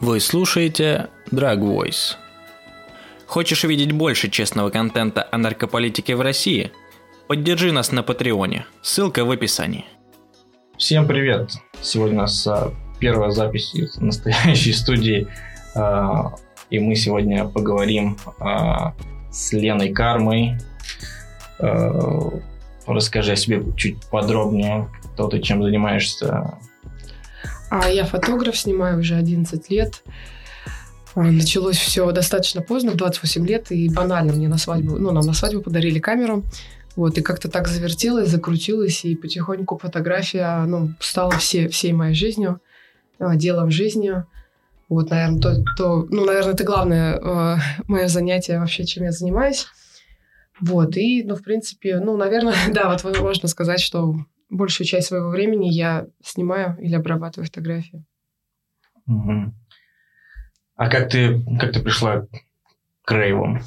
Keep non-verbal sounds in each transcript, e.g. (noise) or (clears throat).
Вы слушаете Drag Voice. Хочешь увидеть больше честного контента о наркополитике в России? Поддержи нас на Патреоне. Ссылка в описании. Всем привет! Сегодня у нас а, первая запись из настоящей студии. а, И мы сегодня поговорим а, с Леной Кармой. Расскажи о себе чуть подробнее, кто ты, чем занимаешься. А я фотограф, снимаю уже 11 лет. А, Началось все достаточно поздно, в 28 лет, и банально мне на свадьбу, ну, нам на свадьбу подарили камеру. Вот, и как-то так завертелось, закрутилось, и потихоньку фотография, ну, стала все, всей моей жизнью, а, делом жизни. Вот, наверное, то, то ну, наверное, это главное мое занятие вообще, чем я занимаюсь. Вот, и, ну, в принципе, ну, наверное, (laughs) да, вот можно сказать, что большую часть своего времени я снимаю или обрабатываю фотографии. Мгм. А как ты, как ты пришла к рейвам?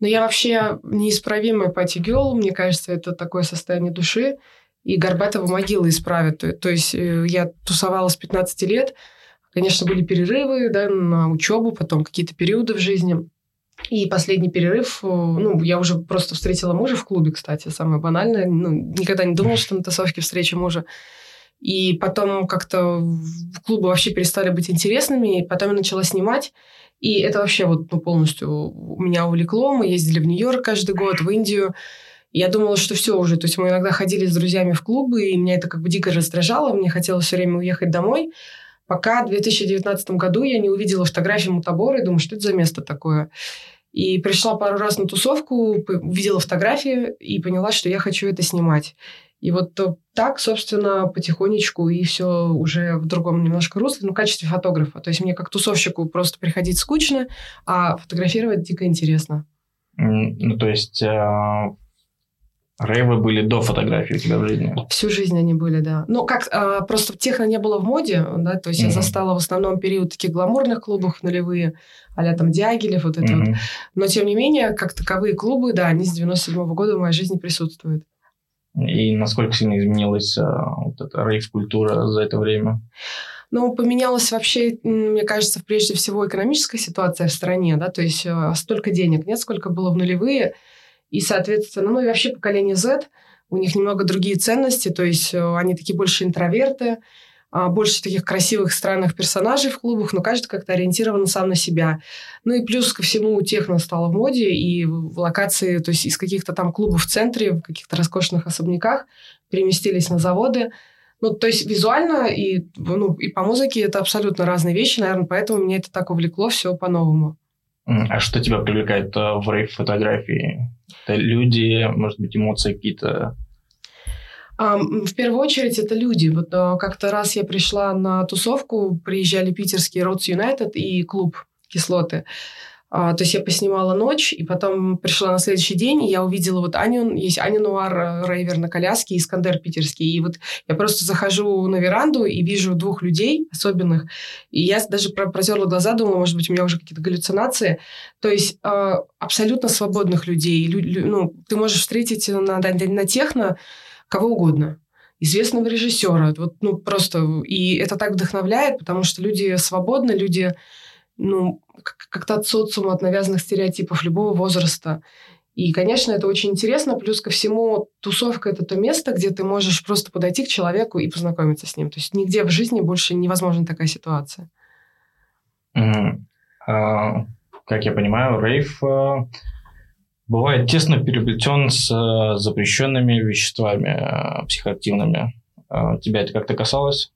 Но я вообще неисправимая пати-гелл, мне кажется, это такое состояние души, и Горбатова могила исправит. То, то есть э, я тусовала с 15 лет, конечно, были перерывы да, на учебу, потом какие-то периоды в жизни. И последний перерыв, э, ну, я уже просто встретила мужа в клубе, кстати, самое банальное. Ну, никогда не думала, что на тусовке встреча мужа. И потом как-то клубы вообще перестали быть интересными, и потом я начала снимать. И это вообще вот ну, полностью меня увлекло. Мы ездили в Нью-Йорк каждый год, в Индию. Я думала, что все уже. То есть мы иногда ходили с друзьями в клубы, и меня это как бы дико раздражало. Мне хотелось все время уехать домой. Пока в 2019 году я не увидела фотографии Мутабора и думаю, что это за место такое. И пришла пару раз на тусовку, увидела фотографии и поняла, что я хочу это снимать. И вот так, собственно, потихонечку и все уже в другом немножко русле, ну, в качестве фотографа. То есть мне как тусовщику просто приходить скучно, а фотографировать дико интересно. Ну, то есть а, рейвы были до фотографии у тебя в жизни? Всю жизнь они были, да. Ну, как, а, просто техно не было в моде, да, то есть я Мгм. застала в основном период таких гламурных клубов нулевые, а там Дягилев, вот это вот. Мгм. Но, тем не менее, как таковые клубы, да, они с 97 года в моей жизни присутствуют. И насколько сильно изменилась а, вот эта рейв-культура за это время? Ну, поменялась вообще, мне кажется, прежде всего экономическая ситуация в стране, да, то есть э, столько денег нет, сколько было в нулевые, и, соответственно, ну и вообще поколение Z, у них немного другие ценности, то есть э, они такие больше интроверты, а, больше таких красивых, странных персонажей в клубах, но каждый как-то ориентирован сам на себя. Ну и плюс ко всему техно стало в моде, и в локации, то есть из каких-то там клубов в центре, в каких-то роскошных особняках переместились на заводы. Ну, то есть визуально и, ну, и по музыке это абсолютно разные вещи, наверное, поэтому меня это так увлекло все по-новому. А что тебя привлекает а, в рейв-фотографии? Это люди, может быть, эмоции какие-то? В первую очередь это люди. Вот а, как-то раз я пришла на тусовку, приезжали питерские Roads United и клуб Кислоты. А, То есть я поснимала ночь, и потом пришла на следующий день, и я увидела вот Аню, есть Аня Нуар, э, рейвер на коляске, Искандер питерский. И вот я просто захожу на веранду и вижу двух людей особенных, и я даже про- протерла глаза, думала, может быть, у меня уже какие-то галлюцинации. То есть э, абсолютно свободных людей. Лю- лю- ну, ты можешь встретить на, на, на техно кого угодно известного режиссера. Вот, ну, просто... И это так вдохновляет, потому что люди свободны, люди, ну, как-то от социума, от навязанных стереотипов любого возраста. И, конечно, это очень интересно. Плюс ко всему, тусовка – это то место, где ты можешь просто подойти к человеку и познакомиться с ним. То есть нигде в жизни больше невозможна такая ситуация. Мгм. А, Как я понимаю, рейв а, бывает тесно переплетен с а, запрещенными веществами а, психоактивными. А, Тебя это как-то касалось?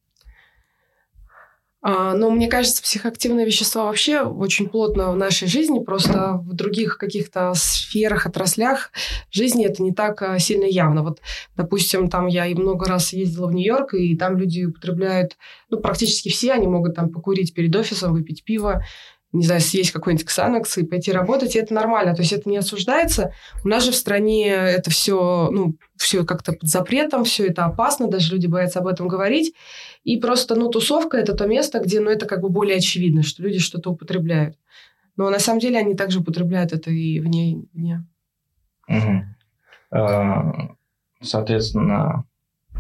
А, Но мне кажется, психоактивные вещества вообще очень плотно в нашей жизни, просто в других каких-то сферах, отраслях жизни это не так а, сильно явно. Вот, допустим, там я и много раз ездила в Нью-Йорк, и там люди употребляют, ну, практически все, они могут там покурить перед офисом, выпить пиво, не знаю, съесть какой-нибудь ксанокс и пойти работать, и это нормально, то есть это не осуждается. У нас же в стране это все, ну, все как-то под запретом, все это опасно, даже люди боятся об этом говорить. И просто, ну, тусовка – это то место, где, ну, это как бы более очевидно, что люди что-то употребляют. Но на самом деле они также употребляют это и вне. вне. Мгм. А, Соответственно,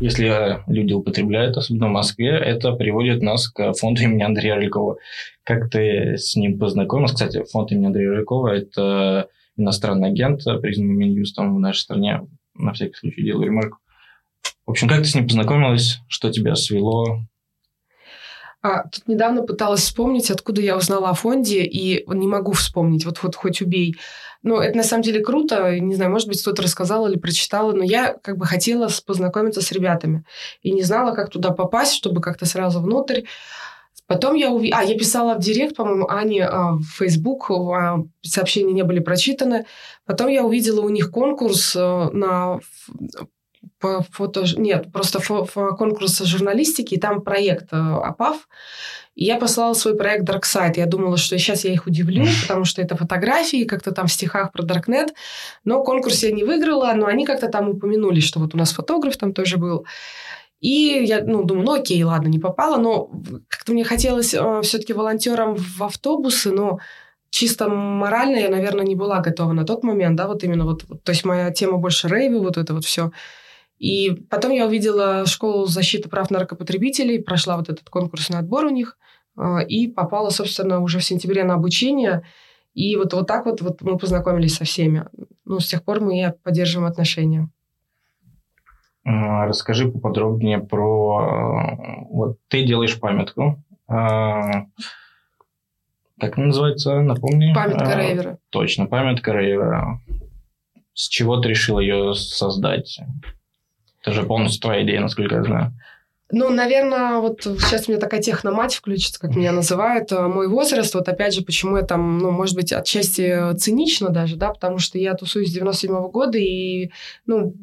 если люди употребляют, особенно в Москве, это приводит нас к фонду имени Андрея Рылькова. Как ты с ним познакомился? Кстати, фонд имени Андрея Рылькова – это иностранный агент, признанный Минюстом в нашей стране. На всякий случай делаю ремарку. В общем, как ты с ним познакомилась? Что тебя свело? А, тут недавно пыталась вспомнить, откуда я узнала о фонде, и не могу вспомнить, вот, вот хоть убей. Ну, это на самом деле круто, не знаю, может быть, кто-то рассказал или прочитала, но я как бы хотела познакомиться с ребятами и не знала, как туда попасть, чтобы как-то сразу внутрь. Потом я увидела... А, я писала в директ, по-моему, Ане а, в Facebook, а, сообщения не были прочитаны. Потом я увидела у них конкурс а, на по фото... Нет, просто фо... конкурс журналистики, и там проект э, АПАВ. И я послала свой проект Dark Side. Я думала, что сейчас я их удивлю, потому что это фотографии, как-то там в стихах про Darknet. Но конкурс я не выиграла, но они как-то там упомянули, что вот у нас фотограф там тоже был. И я, ну, думаю, ну, окей, ладно, не попала, но как-то мне хотелось э, все-таки волонтером в автобусы, но чисто морально я, наверное, не была готова на тот момент, да, вот именно вот, то есть моя тема больше рейвы, вот это вот все. И потом я увидела школу защиты прав наркопотребителей, прошла вот этот конкурсный отбор у них а, и попала, собственно, уже в сентябре на обучение. И вот, вот так вот, вот мы познакомились со всеми. Ну, с тех пор мы поддерживаем отношения. А, расскажи поподробнее про... А, вот ты делаешь памятку. Как она называется? Напомни. Памятка Рейвера. Точно, памятка Рейвера. С чего ты решил ее создать? Это же полностью твоя идея, насколько я знаю. Ну, наверное, вот сейчас у меня такая техномать включится, как меня называют. Э, мой возраст, вот опять же, почему я там, ну, может быть, отчасти цинично даже, да, потому что я тусуюсь с 97 -го года, и, ну,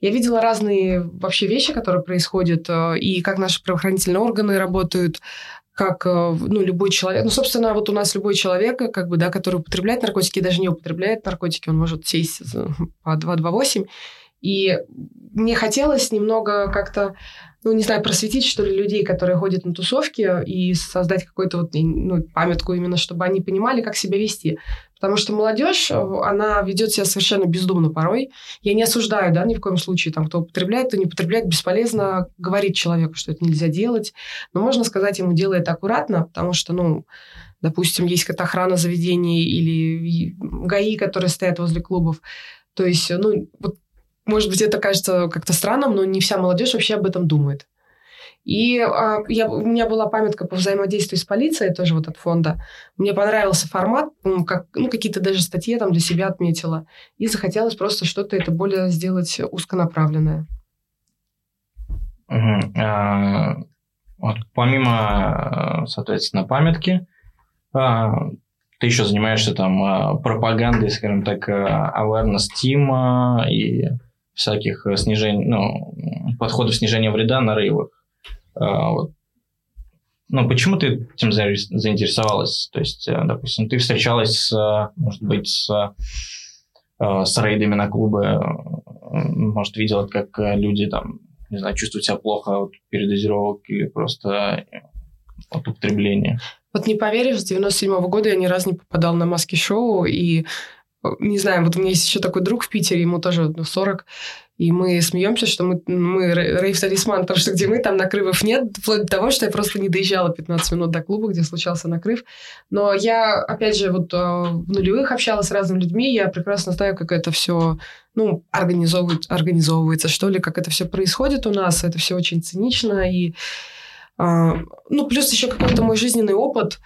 я видела разные вообще вещи, которые происходят, э, и как наши правоохранительные органы работают, как э, ну, любой человек. Ну, собственно, вот у нас любой человек, как бы, да, который употребляет наркотики, даже не употребляет наркотики, он может сесть (laughs) по 228 и мне хотелось немного как-то, ну, не знаю, просветить, что ли, людей, которые ходят на тусовки, и создать какую-то вот, ну, памятку именно, чтобы они понимали, как себя вести. Потому что молодежь, она ведет себя совершенно бездумно порой. Я не осуждаю, да, ни в коем случае, там, кто употребляет, кто не употребляет, бесполезно говорить человеку, что это нельзя делать. Но можно сказать ему, делай это аккуратно, потому что, ну, допустим, есть какая-то охрана заведений или ГАИ, которые стоят возле клубов. То есть, ну, вот может быть, это кажется как-то странным, но не вся молодежь вообще об этом думает. И а, я, у меня была памятка по взаимодействию с полицией, тоже вот от фонда. Мне понравился формат, как, ну, какие-то даже статьи там для себя отметила. И захотелось просто что-то это более сделать узконаправленное. Угу. А, вот, помимо, соответственно, памятки, а, ты еще занимаешься там а, пропагандой, скажем так, а, awareness team и всяких э, снижений, ну, подходов снижения вреда на рейвах. А, вот. Ну, почему ты этим заинтересовалась? То есть, э, допустим, ты встречалась, с, может быть, с, э, с рейдами на клубы, может, видела, как люди там, не знаю, чувствуют себя плохо от передозировок или просто от употребления. Вот не поверишь, с 97 -го года я ни разу не попадал на маски-шоу, и не знаю, вот у меня есть еще такой друг в Питере, ему тоже 40, и мы смеемся, что мы, мы рейв-талисман, потому что где мы, там накрывов нет, вплоть до того, что я просто не доезжала 15 минут до клуба, где случался накрыв. Но я, опять же, вот а, в нулевых общалась с разными людьми, я прекрасно знаю, как это все ну, организовывается, организовывается, что ли, как это все происходит у нас, это все очень цинично, и а, ну, плюс еще какой-то мой жизненный опыт,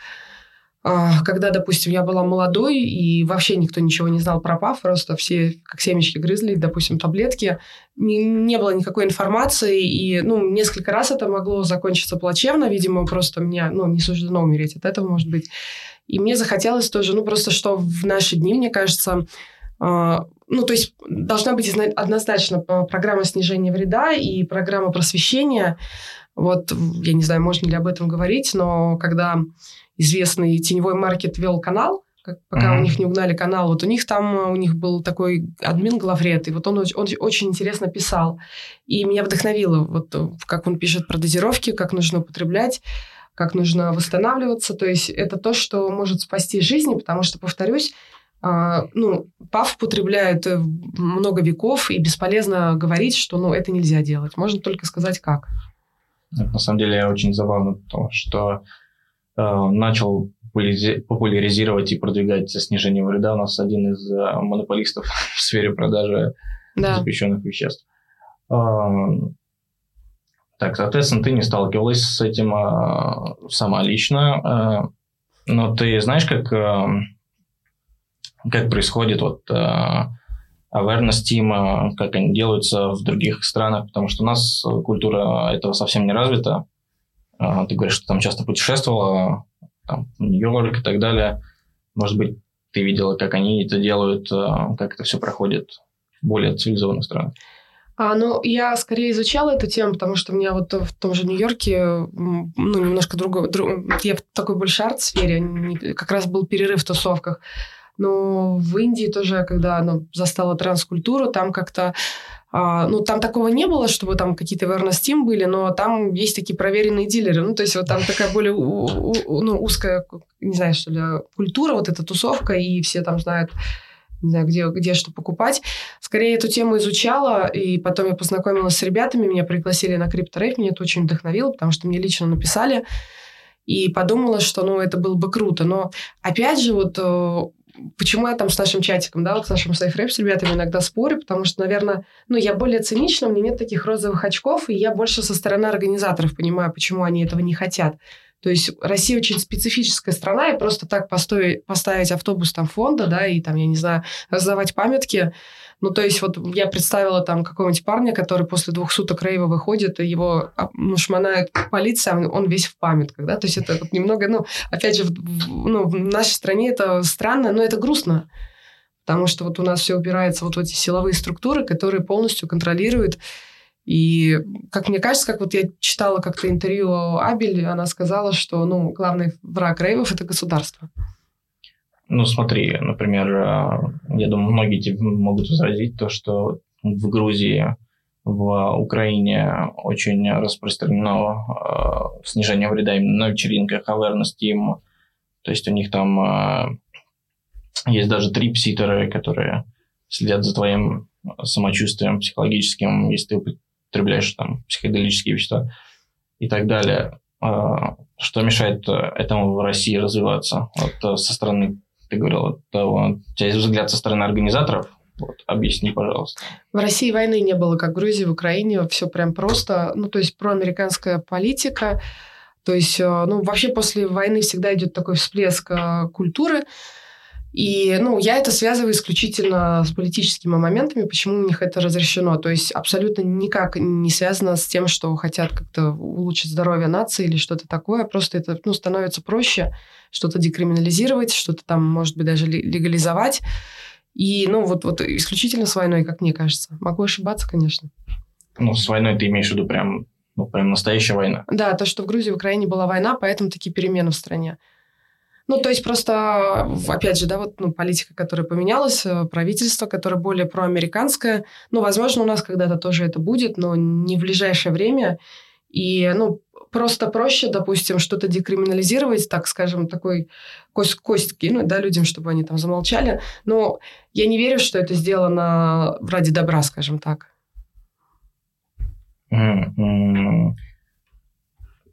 когда, допустим, я была молодой, и вообще никто ничего не знал про ПАВ, просто все как семечки грызли, допустим, таблетки, не, не было никакой информации, и, ну, несколько раз это могло закончиться плачевно, видимо, просто мне, ну, не суждено умереть от этого, может быть. И мне захотелось тоже, ну, просто что в наши дни, мне кажется, а, ну, то есть должна быть однозначно программа снижения вреда и программа просвещения. Вот, я не знаю, можно ли об этом говорить, но когда известный теневой маркет вел канал, пока mm-hmm. у них не угнали канал. Вот у них там, у них был такой админ главред, и вот он, он очень интересно писал. И меня вдохновило, вот как он пишет про дозировки, как нужно употреблять, как нужно восстанавливаться. То есть это то, что может спасти жизни, потому что, повторюсь, а, ну, ПАВ употребляют э, много веков, и бесполезно говорить, что ну, это нельзя делать. Можно только сказать, как. Это, на самом деле очень забавно, потому что э, начал популяризировать и продвигать снижение вреда у нас один из э, монополистов (laughs) в сфере продажи да. запрещенных веществ. Э, так, соответственно, ты не сталкивалась с этим э, сама лично, э, но ты знаешь, как... Э, как происходит вот э, awareness team, как они делаются в других странах, потому что у нас культура этого совсем не развита. Э, ты говоришь, что там часто путешествовала, там, Нью-Йорк и так далее. Может быть, ты видела, как они это делают, э, как это все проходит в более цивилизованных странах? А, ну, я скорее изучала эту тему, потому что у меня вот в том же Нью-Йорке, ну, немножко другой, друг, я в такой больше арт-сфере, как раз был перерыв в тусовках. Но в Индии тоже, когда ну, застала транскультуру, там как-то а, ну, там такого не было, чтобы там какие-то awareness team были, но там есть такие проверенные дилеры. Ну, то есть вот там такая более у, у, ну, узкая, не знаю, что ли, культура, вот эта тусовка, и все там знают, не знаю, где, где что покупать. Скорее эту тему изучала, и потом я познакомилась с ребятами, меня пригласили на крипторейв, меня это очень вдохновило, потому что мне лично написали, и подумала, что, ну, это было бы круто. Но, опять же, вот э, почему я там с нашим чатиком, да, вот с нашим сайфрэп с ребятами иногда спорю, потому что, наверное, ну, я более цинична, у меня нет таких розовых очков, и я больше со стороны организаторов понимаю, почему они этого не хотят. То есть Россия очень специфическая страна, и просто так поставить, поставить автобус там фонда, да, и там, я не знаю, раздавать памятки, ну, то есть вот я представила там какого-нибудь парня, который после двух суток рейва выходит, и его а, ну, шмонает полиция, он весь в памятках, да, то есть это вот немного, ну, опять же, в, ну, в нашей стране это странно, но это грустно, потому что вот у нас все упирается вот в эти силовые структуры, которые полностью контролируют. И, как мне кажется, как вот я читала как-то интервью Абель, она сказала, что, ну, главный враг рейвов – это государство. Ну, смотри, например, э, я думаю, многие тебе могут возразить то, что в Грузии, в Украине очень распространено э, снижение вреда именно на вечеринках, awareness team. То есть у них там э, есть даже трипситеры, которые следят за твоим самочувствием психологическим, если ты употребляешь там психоделические вещества и так далее. Э, что мешает этому в России развиваться вот, э, со стороны ты говорил, того, у тебя есть взгляд со стороны организаторов, вот, объясни, пожалуйста. В России войны не было, как в Грузии, в Украине. Все прям просто. Ну, то есть проамериканская политика. То есть, э, ну, вообще после войны всегда идет такой всплеск э, культуры. И, ну, я это связываю исключительно с политическими моментами, почему у них это разрешено. То есть абсолютно никак не связано с тем, что хотят как-то улучшить здоровье нации или что-то такое. Просто это, ну, становится проще что-то декриминализировать, что-то там, может быть, даже легализовать. И, ну, вот, вот исключительно с войной, как мне кажется. Могу ошибаться, конечно. Ну, с войной ты имеешь в виду прям, ну, прям настоящая война? Да, то, что в Грузии, в Украине была война, поэтому такие перемены в стране. Ну, то есть просто, опять же, да, вот ну, политика, которая поменялась, э, правительство, которое более проамериканское. Ну, возможно, у нас когда-то тоже это будет, но не в ближайшее время. И, ну, просто проще, допустим, что-то декриминализировать, так скажем, такой кость, кость кинуть, да, людям, чтобы они там замолчали. Но я не верю, что это сделано ради добра, скажем так.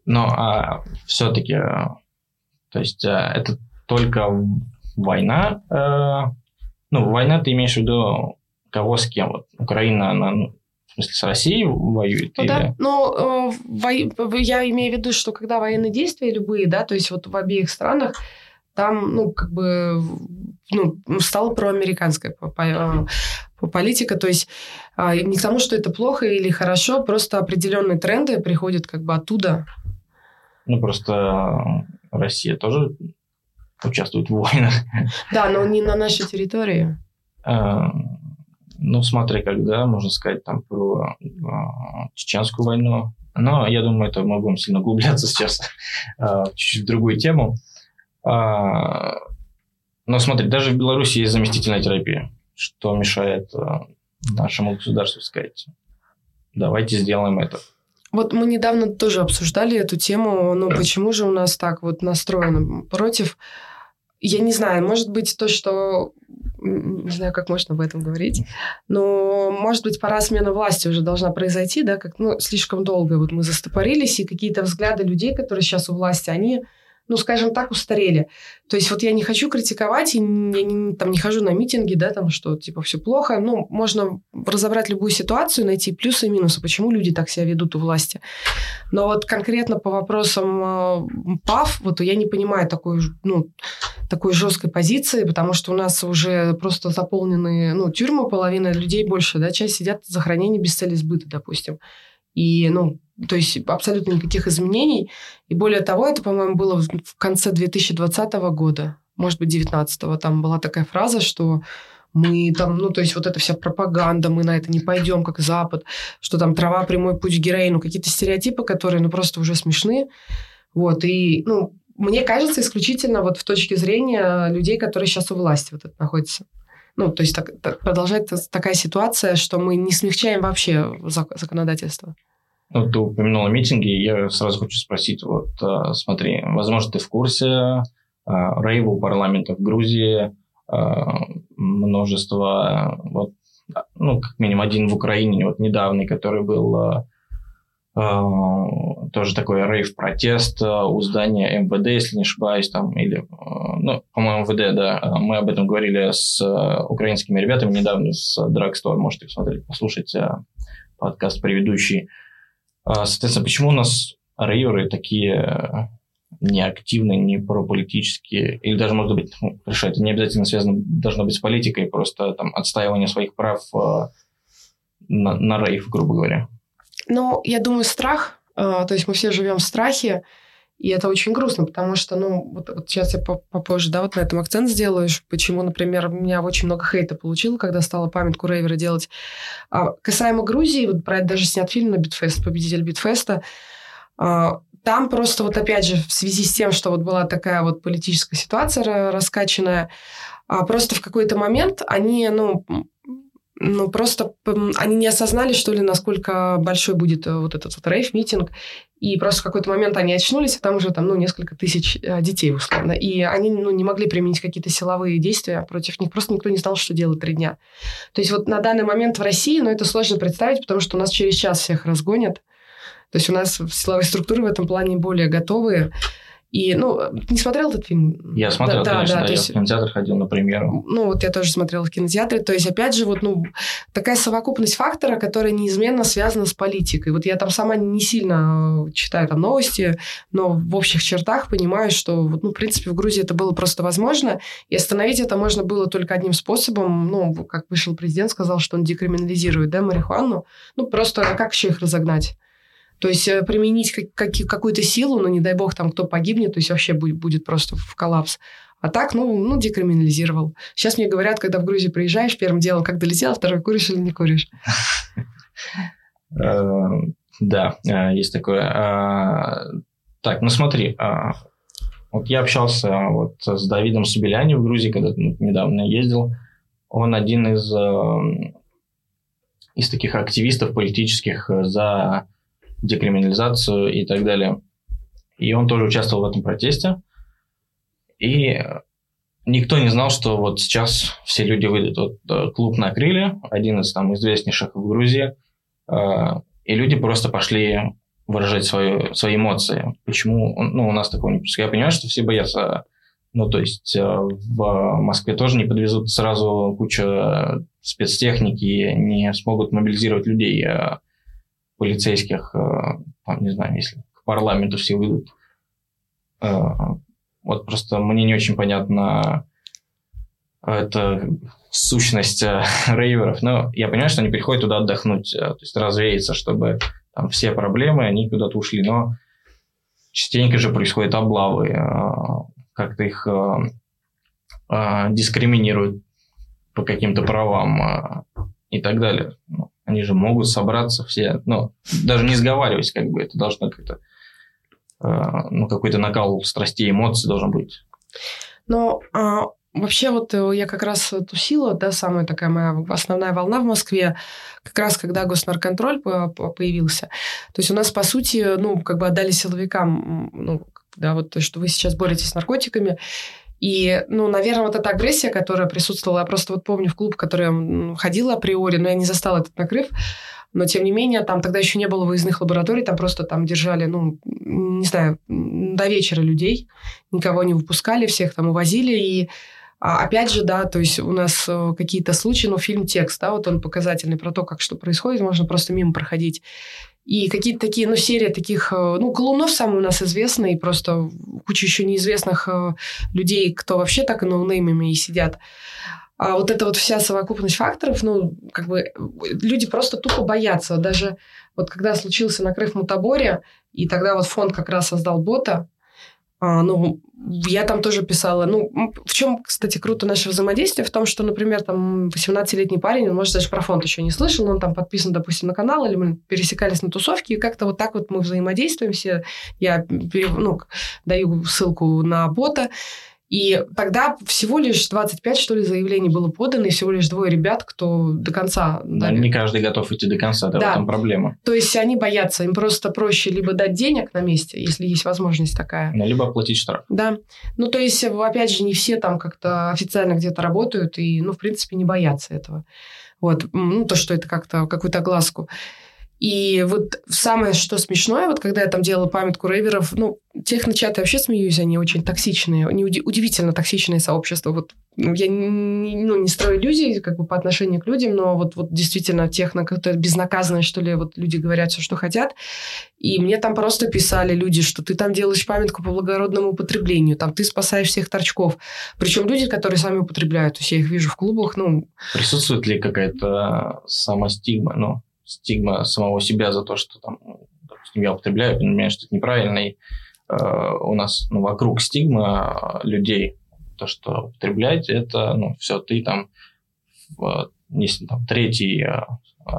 Но а, все-таки то есть э, это только война. Э, ну, война ты имеешь в виду кого с кем? Вот Украина, она, ну, в смысле, с Россией воюет? Ну, или... да, ну, во... я имею в виду, что когда военные действия любые, да, то есть вот в обеих странах, там, ну, как бы, ну, стала проамериканская политика, то есть не к тому, что это плохо или хорошо, просто определенные тренды приходят как бы оттуда. Ну, просто Россия тоже участвует в войнах. Да, но не на нашей территории. А, ну, смотри, когда, можно сказать, там про а, чеченскую войну. Но я думаю, это мы будем сильно углубляться сейчас а, чуть-чуть в другую тему. Но смотри, даже в Беларуси есть заместительная терапия, что мешает нашему государству сказать, давайте сделаем это. Вот мы недавно тоже обсуждали эту тему, но (clears throat) почему же у нас так вот настроено против? Я не знаю, может быть, то, что не знаю, как можно об этом говорить, но, может быть, пора смена власти уже должна произойти, да, как, ну, слишком долго вот мы застопорились, и какие-то взгляды людей, которые сейчас у власти, они ну, скажем так, устарели. То есть вот я не хочу критиковать, и я не, там, не хожу на митинги, да, там, что типа все плохо. Ну, можно разобрать любую ситуацию, найти плюсы и минусы, почему люди так себя ведут у власти. Но вот конкретно по вопросам э, ПАВ, вот я не понимаю такой, ну, такой жесткой позиции, потому что у нас уже просто заполнены, ну, тюрьмы, половина людей больше, да, часть сидят за хранение без цели сбыта, допустим. И, ну, то есть абсолютно никаких изменений. И более того, это, по-моему, было в конце 2020 года, может быть, 2019. Там была такая фраза, что мы там, ну, то есть вот эта вся пропаганда, мы на это не пойдем, как Запад, что там трава, прямой путь к героину, какие-то стереотипы, которые, ну, просто уже смешны. Вот, и, ну, мне кажется, исключительно вот в точке зрения людей, которые сейчас у власти вот это находятся. Ну, то есть так, так, продолжается такая ситуация, что мы не смягчаем вообще законодательство. Ну, ты упомянула митинги, я сразу хочу спросить, вот э, смотри, возможно, ты в курсе э, рейва у парламента в Грузии, э, множество, вот, ну, как минимум один в Украине, вот недавний, который был тоже такой рейв-протест у здания МВД, если не ошибаюсь, там, или, ну, по-моему, МВД, да, мы об этом говорили с украинскими ребятами недавно, с Dragstore, можете посмотреть, послушать подкаст предыдущий. А, соответственно, почему у нас рейверы такие э, неактивные, не прополитические, или даже, может быть, ну, хорошо, это не обязательно связано, должно быть с политикой, просто там отстаивание своих прав э, на, на рейв, грубо говоря. Ну, я думаю, страх, э, то есть мы все живем в страхе, и это очень грустно, потому что, ну, вот, вот сейчас я попозже, да, вот на этом акцент сделаю, почему, например, меня очень много хейта получил, когда стала памятку Рейвера делать. А, касаемо Грузии, вот про это даже снят фильм на Beat Fest, победитель Beat Fest а, а, там просто вот опять же в связи с тем, что вот была такая вот политическая ситуация раскачанная, а, просто в какой-то момент они, ну, ну, просто они не осознали, что ли, насколько большой будет э, вот этот вот рейв-митинг. И просто в какой-то момент они очнулись, а там уже там, ну, несколько тысяч э, детей, условно. И они ну, не могли применить какие-то силовые действия против них. Просто никто не знал, что делать три дня. То есть вот на данный момент в России, ну, это сложно представить, потому что у нас через час всех разгонят. То есть у нас силовые структуры в этом плане более готовые. И, ну, не смотрел этот фильм? Я смотрел, да, конечно, да, да, я есть, в кинотеатр ходил на премьеру. Ну, вот я тоже смотрела в кинотеатре. То есть, опять же, вот, ну, такая совокупность фактора, которая неизменно связана с политикой. Вот я там сама не сильно читаю там новости, но в общих чертах понимаю, что, вот, ну, в принципе, в Грузии это было просто возможно, и остановить это можно было только одним способом. Ну, как вышел президент, сказал, что он декриминализирует, да, марихуану. Ну, просто а как еще их разогнать? То есть э, применить как, как, какую-то силу, ну, не дай бог, там кто погибнет, то есть вообще будет, будет просто в коллапс. А так, ну, ну, декриминализировал. Сейчас мне говорят, когда в Грузию приезжаешь, первым делом, как долетел, второй, куришь или не куришь? Э, да, э, есть такое. Так, ну смотри, вот я общался вот с Давидом Собеляни в Грузии, когда недавно ездил. Он один из, из таких активистов политических за декриминализацию и так далее. И он тоже участвовал в этом протесте. И никто не знал, что вот сейчас все люди выйдут. Вот э, клуб накрыли, один из там известнейших в Грузии, э, и люди просто пошли выражать свои, свои эмоции. Почему? Ну, у нас такого не происходит. Я понимаю, что все боятся. Ну, то есть э, в Москве тоже не подвезут сразу кучу спецтехники, не смогут мобилизировать людей полицейских, э, там, не знаю, если к парламенту все выйдут. Э, вот просто мне не очень понятно это сущность э, (laughs) рейверов. Но я понимаю, что они приходят туда отдохнуть, то есть развеяться, чтобы там все проблемы, они куда-то ушли. Но частенько же происходят облавы, как-то их дискриминируют по каким-то правам и так далее. Ну, они же могут собраться все, ну, даже не сговариваясь, как бы, это должно как-то, э, ну, какой-то накал страстей, эмоций должен быть. Но а, вообще вот э, я как раз тусила, да, самая такая моя основная волна в Москве, как раз когда госнарконтроль появился. То есть у нас, по сути, ну, как бы отдали силовикам, ну, да, вот то, что вы сейчас боретесь с наркотиками, И, ну, наверное, вот эта агрессия, которая присутствовала, я просто вот помню в клуб, в который я ходила априори, но я не застала этот накрыв, но, тем не менее, там тогда еще не было выездных лабораторий, там просто там держали, ну, не знаю, до вечера людей, никого не выпускали, всех там увозили, и а, опять же, да, то есть у нас э, какие-то случаи, ну, фильм «Текст», да, вот он показательный про то, как что происходит, можно просто мимо проходить. И какие-то такие, ну, серия таких, э, ну, Колунов самый у нас известный, и просто куча еще неизвестных э, людей, кто вообще так и ноунеймами и сидят. А вот эта вот вся совокупность факторов, ну, как бы люди просто тупо боятся. Даже вот когда случился накрыв Мутаборе, и тогда вот фонд как раз создал бота, а, ну, я там тоже писала. Ну, в чем, кстати, круто наше взаимодействие? В том, что, например, там 18-летний парень, он, может, даже про фонд еще не слышал, но он там подписан, допустим, на канал, или мы пересекались на тусовке, и как-то вот так вот мы взаимодействуем все. Я ну, даю ссылку на бота, и тогда всего лишь 25, что ли, заявлений было подано, и всего лишь двое ребят, кто до конца... Да, не каждый готов идти до конца, да, да. в этом проблема. То есть они боятся, им просто проще либо дать денег на месте, если есть возможность такая. Ну, либо оплатить штраф. Да. Ну, то есть, опять же, не все там как-то официально где-то работают, и, ну, в принципе, не боятся этого. Вот, ну, то, что это как-то какую-то глазку. И вот самое, что смешное, вот когда я там делала памятку рейверов, ну, техночаты вообще смеюсь, они очень токсичные, они удивительно токсичные сообщества. Вот ну, я не, ну, не строю иллюзий как бы по отношению к людям, но вот, вот действительно техно как-то безнаказанно, что ли, вот люди говорят все, что хотят. И мне там просто писали люди, что ты там делаешь памятку по благородному употреблению, там ты спасаешь всех торчков. Причем люди, которые сами употребляют, то есть я их вижу в клубах, ну... Присутствует ли какая-то самостигма, ну, стигма самого себя за то, что там, допустим, я употребляю, понимаю, что это неправильно, и э, у нас ну, вокруг стигма людей, то, что употреблять, это, ну, все, ты там, в, если там третий, э, э,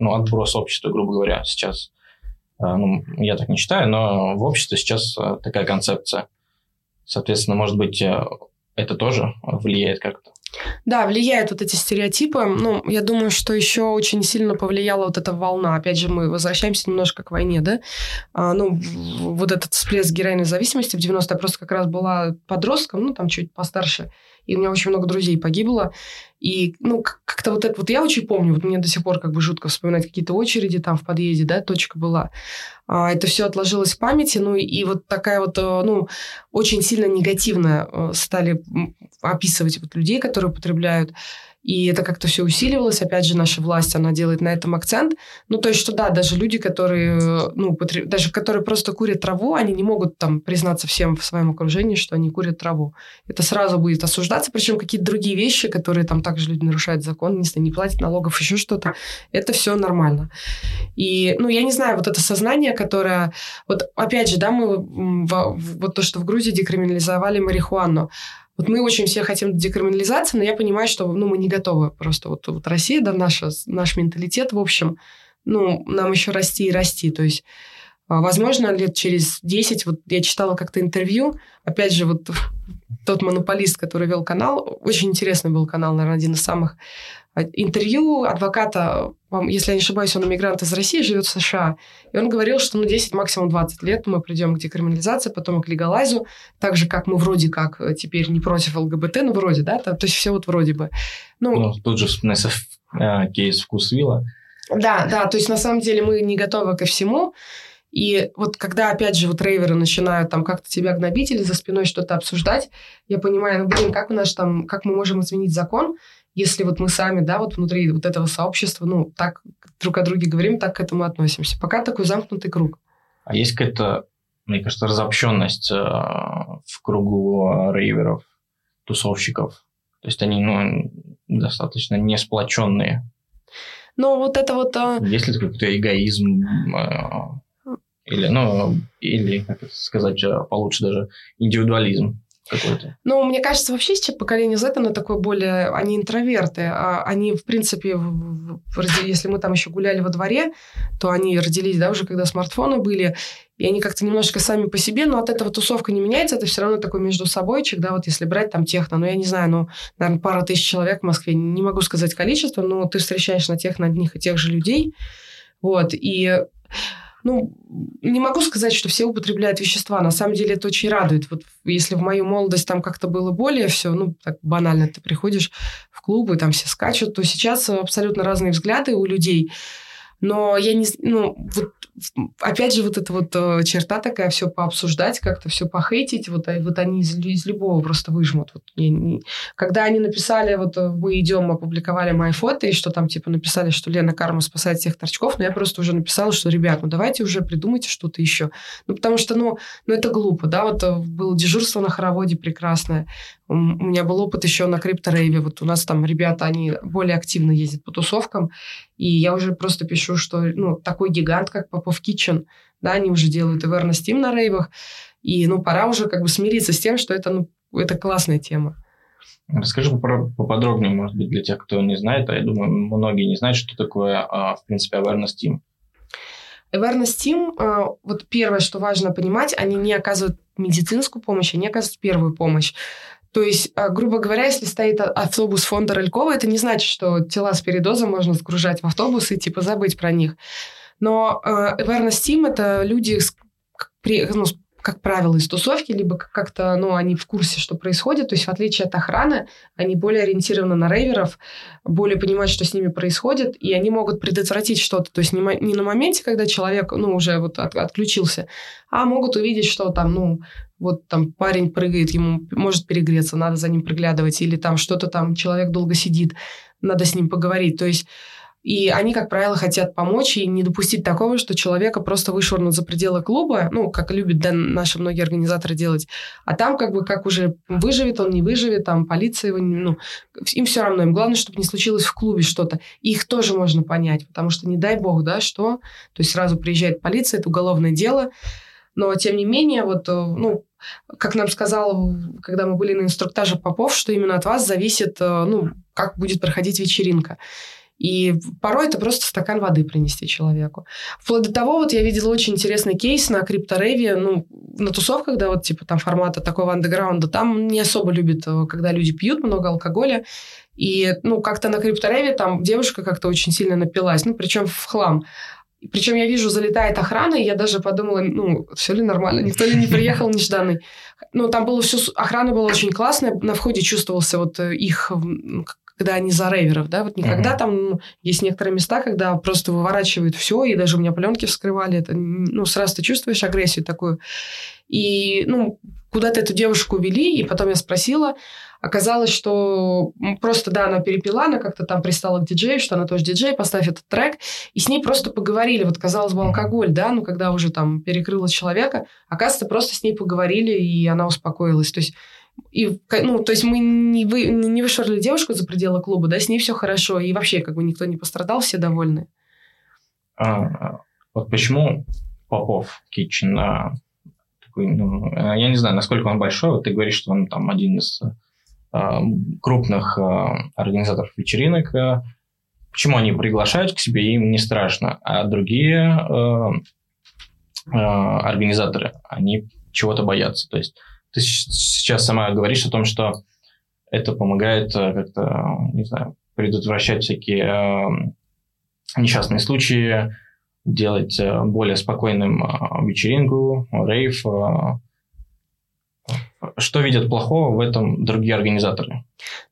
ну, отброс общества, грубо говоря, сейчас, э, ну, я так не считаю, но в обществе сейчас э, такая концепция. Соответственно, может быть, э, это тоже влияет как-то. Да, влияют вот эти стереотипы. Ну, я думаю, что еще очень сильно повлияла вот эта волна. Опять же, мы возвращаемся немножко к войне, да? А, ну, вот этот всплеск героиновой зависимости в 90-е я просто как раз была подростком, ну, там чуть постарше и у меня очень много друзей погибло. И, ну, как-то вот это вот я очень помню, вот мне до сих пор как бы жутко вспоминать какие-то очереди там в подъезде, да, точка была. А, это все отложилось в памяти, ну, и вот такая вот, э, ну, очень сильно негативно э, стали описывать вот людей, которые употребляют. И это как-то все усиливалось. Опять же, наша власть, она делает на этом акцент. Ну, то есть, что да, даже люди, которые, ну, потреб... даже которые просто курят траву, они не могут там признаться всем в своем окружении, что они курят траву. Это сразу будет осуждаться. Причем какие-то другие вещи, которые там также люди нарушают закон, не знаю, не платят налогов, еще что-то. Это все нормально. И, ну, я не знаю, вот это сознание, которое... Вот опять же, да, мы... Вот то, что в Грузии декриминализовали марихуану. Вот мы очень все хотим декриминализации, но я понимаю, что ну, мы не готовы. Просто вот, вот Россия, да, наша, наш менталитет, в общем, ну, нам еще расти и расти. То есть, а, возможно, лет через 10, вот я читала как-то интервью, опять же, вот тот монополист, который вел канал, очень интересный был канал, наверное, один из самых интервью адвоката, если я не ошибаюсь, он иммигрант из России, живет в США, и он говорил, что ну 10, максимум 20 лет мы придем к декриминализации, потом к легалайзу, так же, как мы вроде как э, теперь не против ЛГБТ, ну вроде, да, то, то есть все вот вроде бы. Ну, ну тут же вспоминается э, кейс вкусвилла. Да, да, то есть на самом деле мы не готовы ко всему, и вот когда, опять же, вот рейверы начинают там как-то тебя гнобить или за спиной что-то обсуждать, я понимаю, ну, блин, как у нас там, как мы можем изменить закон, если вот мы сами, да, вот внутри вот этого сообщества, ну, так друг о друге говорим, так к этому относимся. Пока такой замкнутый круг. А есть какая-то, мне кажется, разобщенность э, в кругу рейверов, тусовщиков? То есть они, ну, достаточно не сплоченные. Ну, вот это вот... Э... Есть ли какой-то эгоизм? Э, или, ну, или, как это сказать, э, получше даже, индивидуализм? Какой-то? Ну, мне кажется, вообще сейчас поколение Z, оно такое более... Они интроверты. А они, в принципе, если мы там еще гуляли во дворе, то они родились, да, уже когда смартфоны были, и они как-то немножко сами по себе, но от этого тусовка не меняется, это все равно такой между собойчик, да, вот если брать там техно, ну, я не знаю, ну, наверное, пара тысяч человек в Москве, не могу сказать количество, но ты встречаешь на техно одних и тех же людей, вот, и ну, не могу сказать, что все употребляют вещества. На самом деле это очень радует. Вот если в мою молодость там как-то было более все, ну, так банально, ты приходишь в клубы, там все скачут, то сейчас абсолютно разные взгляды у людей. Но я не... Ну, вот опять же, вот эта вот э, черта такая, все пообсуждать, как-то все похейтить, вот, а, вот они из, из любого просто выжмут. Вот, не, не... Когда они написали, вот э, мы идем, опубликовали мои фото, и что там, типа, написали, что Лена Карма спасает всех торчков, но я просто уже написала, что, ребят, ну давайте уже придумайте что-то еще. Ну, потому что, ну, ну это глупо, да, вот э, было дежурство на хороводе прекрасное, у меня был опыт еще на крипторейве. Вот у нас там ребята, они более активно ездят по тусовкам. И я уже просто пишу, что ну, такой гигант, как Попов Kitchen, да, они уже делают awareness team на рейвах. И ну, пора уже как бы смириться с тем, что это, ну, это классная тема. Расскажи поподробнее, может быть, для тех, кто не знает, а я думаю, многие не знают, что такое, а, в принципе, awareness team. Awareness Team, вот первое, что важно понимать, они не оказывают медицинскую помощь, они оказывают первую помощь. То есть, а, грубо говоря, если стоит автобус фонда Рылькова, это не значит, что тела с передозом можно сгружать в автобус и типа забыть про них. Но э, awareness team – это люди, с, при, ну, как правило, из тусовки, либо как-то, ну, они в курсе, что происходит. То есть, в отличие от охраны, они более ориентированы на рейверов, более понимают, что с ними происходит, и они могут предотвратить что-то. То есть, не, не на моменте, когда человек, ну, уже вот от, отключился, а могут увидеть, что там, ну, вот там парень прыгает, ему может перегреться, надо за ним приглядывать, или там что-то там, человек долго сидит, надо с ним поговорить. То есть и они, как правило, хотят помочь и не допустить такого, что человека просто вышвырнут за пределы клуба, ну, как любят да, наши многие организаторы делать. А там как бы как уже выживет он, не выживет, там полиция его, ну, им все равно. Им главное, чтобы не случилось в клубе что-то. Их тоже можно понять, потому что не дай бог, да, что. То есть сразу приезжает полиция, это уголовное дело. Но, тем не менее, вот, э, ну, как нам сказал, когда мы были на инструктаже Попов, что именно от вас зависит, э, ну, как будет проходить вечеринка. И порой это просто стакан воды принести человеку. Вплоть до того, вот я видела очень интересный кейс на крипторейве, ну, на тусовках, да, вот типа там формата такого андеграунда, там не особо любят, э, когда люди пьют много алкоголя. И, ну, как-то на крипторейве там девушка как-то очень сильно напилась, ну, причем в хлам. Причем я вижу, залетает охрана, и я даже подумала, ну, все ли нормально, никто ли не приехал нежданный. Ну, там было все, охрана была очень классная, на входе чувствовался вот э, их когда они за рейверов, да, вот никогда uh-huh. там есть некоторые места, когда просто выворачивают все, и даже у меня пленки вскрывали, это, ну, сразу ты чувствуешь агрессию такую. И, ну, куда-то эту девушку вели, и потом я спросила, оказалось, что просто, да, она перепила, она как-то там пристала к диджею, что она тоже диджей, поставь этот трек, и с ней просто поговорили. Вот, казалось бы, алкоголь, да, ну, когда уже там перекрыла человека, оказывается, просто с ней поговорили, и она успокоилась. То есть и, ну, то есть мы не, вы, не вышвырли девушку за пределы клуба, да, с ней все хорошо, и вообще как бы никто не пострадал, все довольны. А, вот почему Попов Китчен, а, такой, ну, а, я не знаю, насколько он большой, вот ты говоришь, что он там один из а, крупных а, организаторов вечеринок, а, почему они приглашают к себе, им не страшно, а другие а, а, организаторы, они чего-то боятся, то есть ты сейчас сама говоришь о том, что это помогает э, как-то, не знаю, предотвращать всякие э, несчастные случаи, делать э, более спокойным э, вечеринку, рейв. Э, что видят плохого в этом другие организаторы?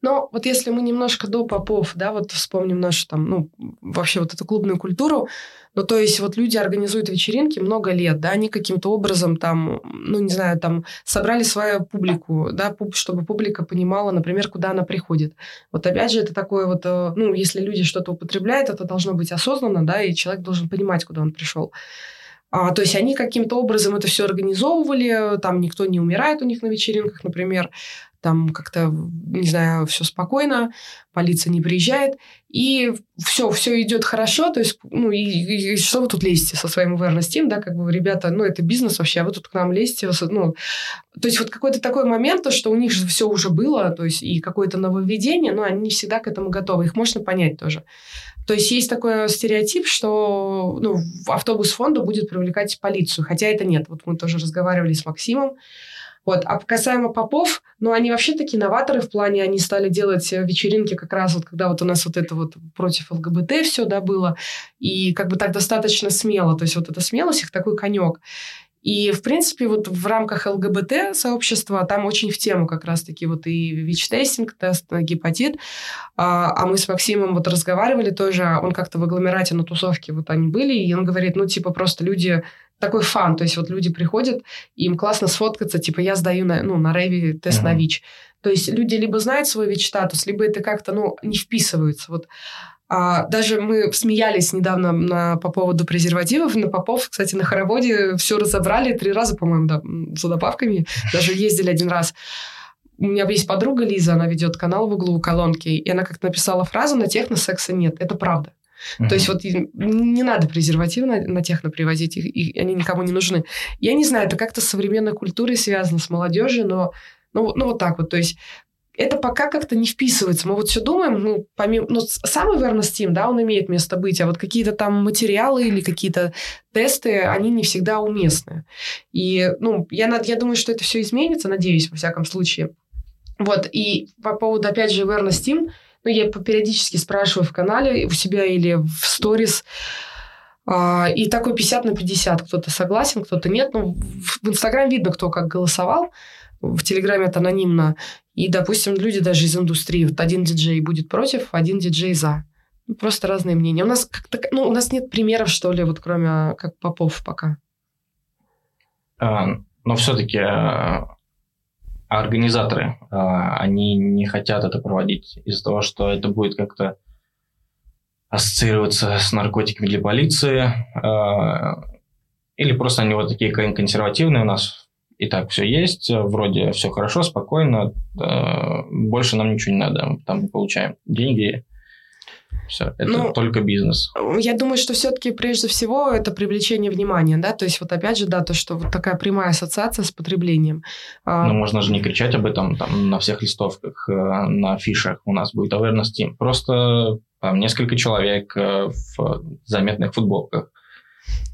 Ну, вот если мы немножко до попов, да, вот вспомним нашу там, ну, вообще вот эту клубную культуру, ну, то есть вот люди организуют вечеринки много лет, да, они каким-то образом там, ну, не знаю, там собрали свою публику, да, чтобы публика понимала, например, куда она приходит. Вот опять же, это такое вот, э, ну, если люди что-то употребляют, это должно быть осознанно, да, и человек должен понимать, куда он пришел. А, то есть они каким-то образом это все организовывали, там никто не умирает у них на вечеринках, например там как-то, не знаю, все спокойно, полиция не приезжает, и все, все идет хорошо, то есть, ну, и, и, и что вы тут лезете со своим awareness team, да, как бы, ребята, ну, это бизнес вообще, а вы тут к нам лезете, ну, то есть, вот какой-то такой момент, то, что у них же все уже было, то есть, и какое-то нововведение, но они не всегда к этому готовы, их можно понять тоже. То есть есть такой стереотип, что ну, автобус фонда будет привлекать полицию, хотя это нет. Вот мы тоже разговаривали с Максимом, Вот. А касаемо попов, ну, они вообще такие новаторы в плане, они стали делать вечеринки как раз вот, когда вот у нас вот это вот против ЛГБТ все, да, было, и как бы так достаточно смело, то есть вот эта смелость, их такой конек. И, в принципе, вот в рамках ЛГБТ-сообщества там очень в тему как раз-таки вот и ВИЧ-тестинг, тест на гепатит. А, а мы с Максимом вот разговаривали тоже, он как-то в агломерате на тусовке вот они были, и он говорит, ну, типа, просто люди такой фан, то есть вот люди приходят, им классно сфоткаться, типа, я сдаю на, ну, на рейве тест uh-huh. на ВИЧ. То есть люди либо знают свой ВИЧ-статус, либо это как-то, ну, не вписываются. Вот а, даже мы смеялись недавно на, по поводу презервативов. На Попов, кстати, на хороводе все разобрали три раза, по-моему, да, за добавками. Даже ездили один раз. У меня есть подруга Лиза, она ведет канал в углу колонки, и она как-то написала фразу «на техно секса нет». Это правда. Uh-huh. То есть вот не надо презервативы на, на техно привозить, их, их, они никому не нужны. Я не знаю, это как-то с современной культурой связано, с молодежью, но ну, ну вот так вот. То есть это пока как-то не вписывается. Мы вот все думаем, ну, помимо... Ну, самый awareness team, да, он имеет место быть, а вот какие-то там материалы или какие-то тесты, они не всегда уместны. И, ну, я, я думаю, что это все изменится, надеюсь, во всяком случае. Вот, и по поводу, опять же, awareness team, ну, я периодически спрашиваю в канале у себя или в сторис, а, и такой 50 на 50. Кто-то согласен, кто-то нет. Ну, в Инстаграм видно, кто как голосовал. В Телеграме это анонимно. И, допустим, люди даже из индустрии, вот один диджей будет против, один диджей за. Ну, просто разные мнения. У нас как-то, ну, у нас нет примеров, что ли, вот кроме а, как попов пока. А, но все-таки а, организаторы, они не хотят это проводить из-за того, что это будет как-то ассоциироваться с наркотиками для полиции, или просто они вот такие консервативные у нас и так все есть, вроде все хорошо, спокойно, больше нам ничего не надо, там мы получаем деньги, все, это ну, только бизнес. Я думаю, что все-таки прежде всего это привлечение внимания, да, то есть вот опять же, да, то, что вот такая прямая ассоциация с потреблением. А, ну, можно же не кричать об этом там на всех листовках, э, на фишах у нас будет awareness team. Просто там, несколько человек э, в заметных футболках,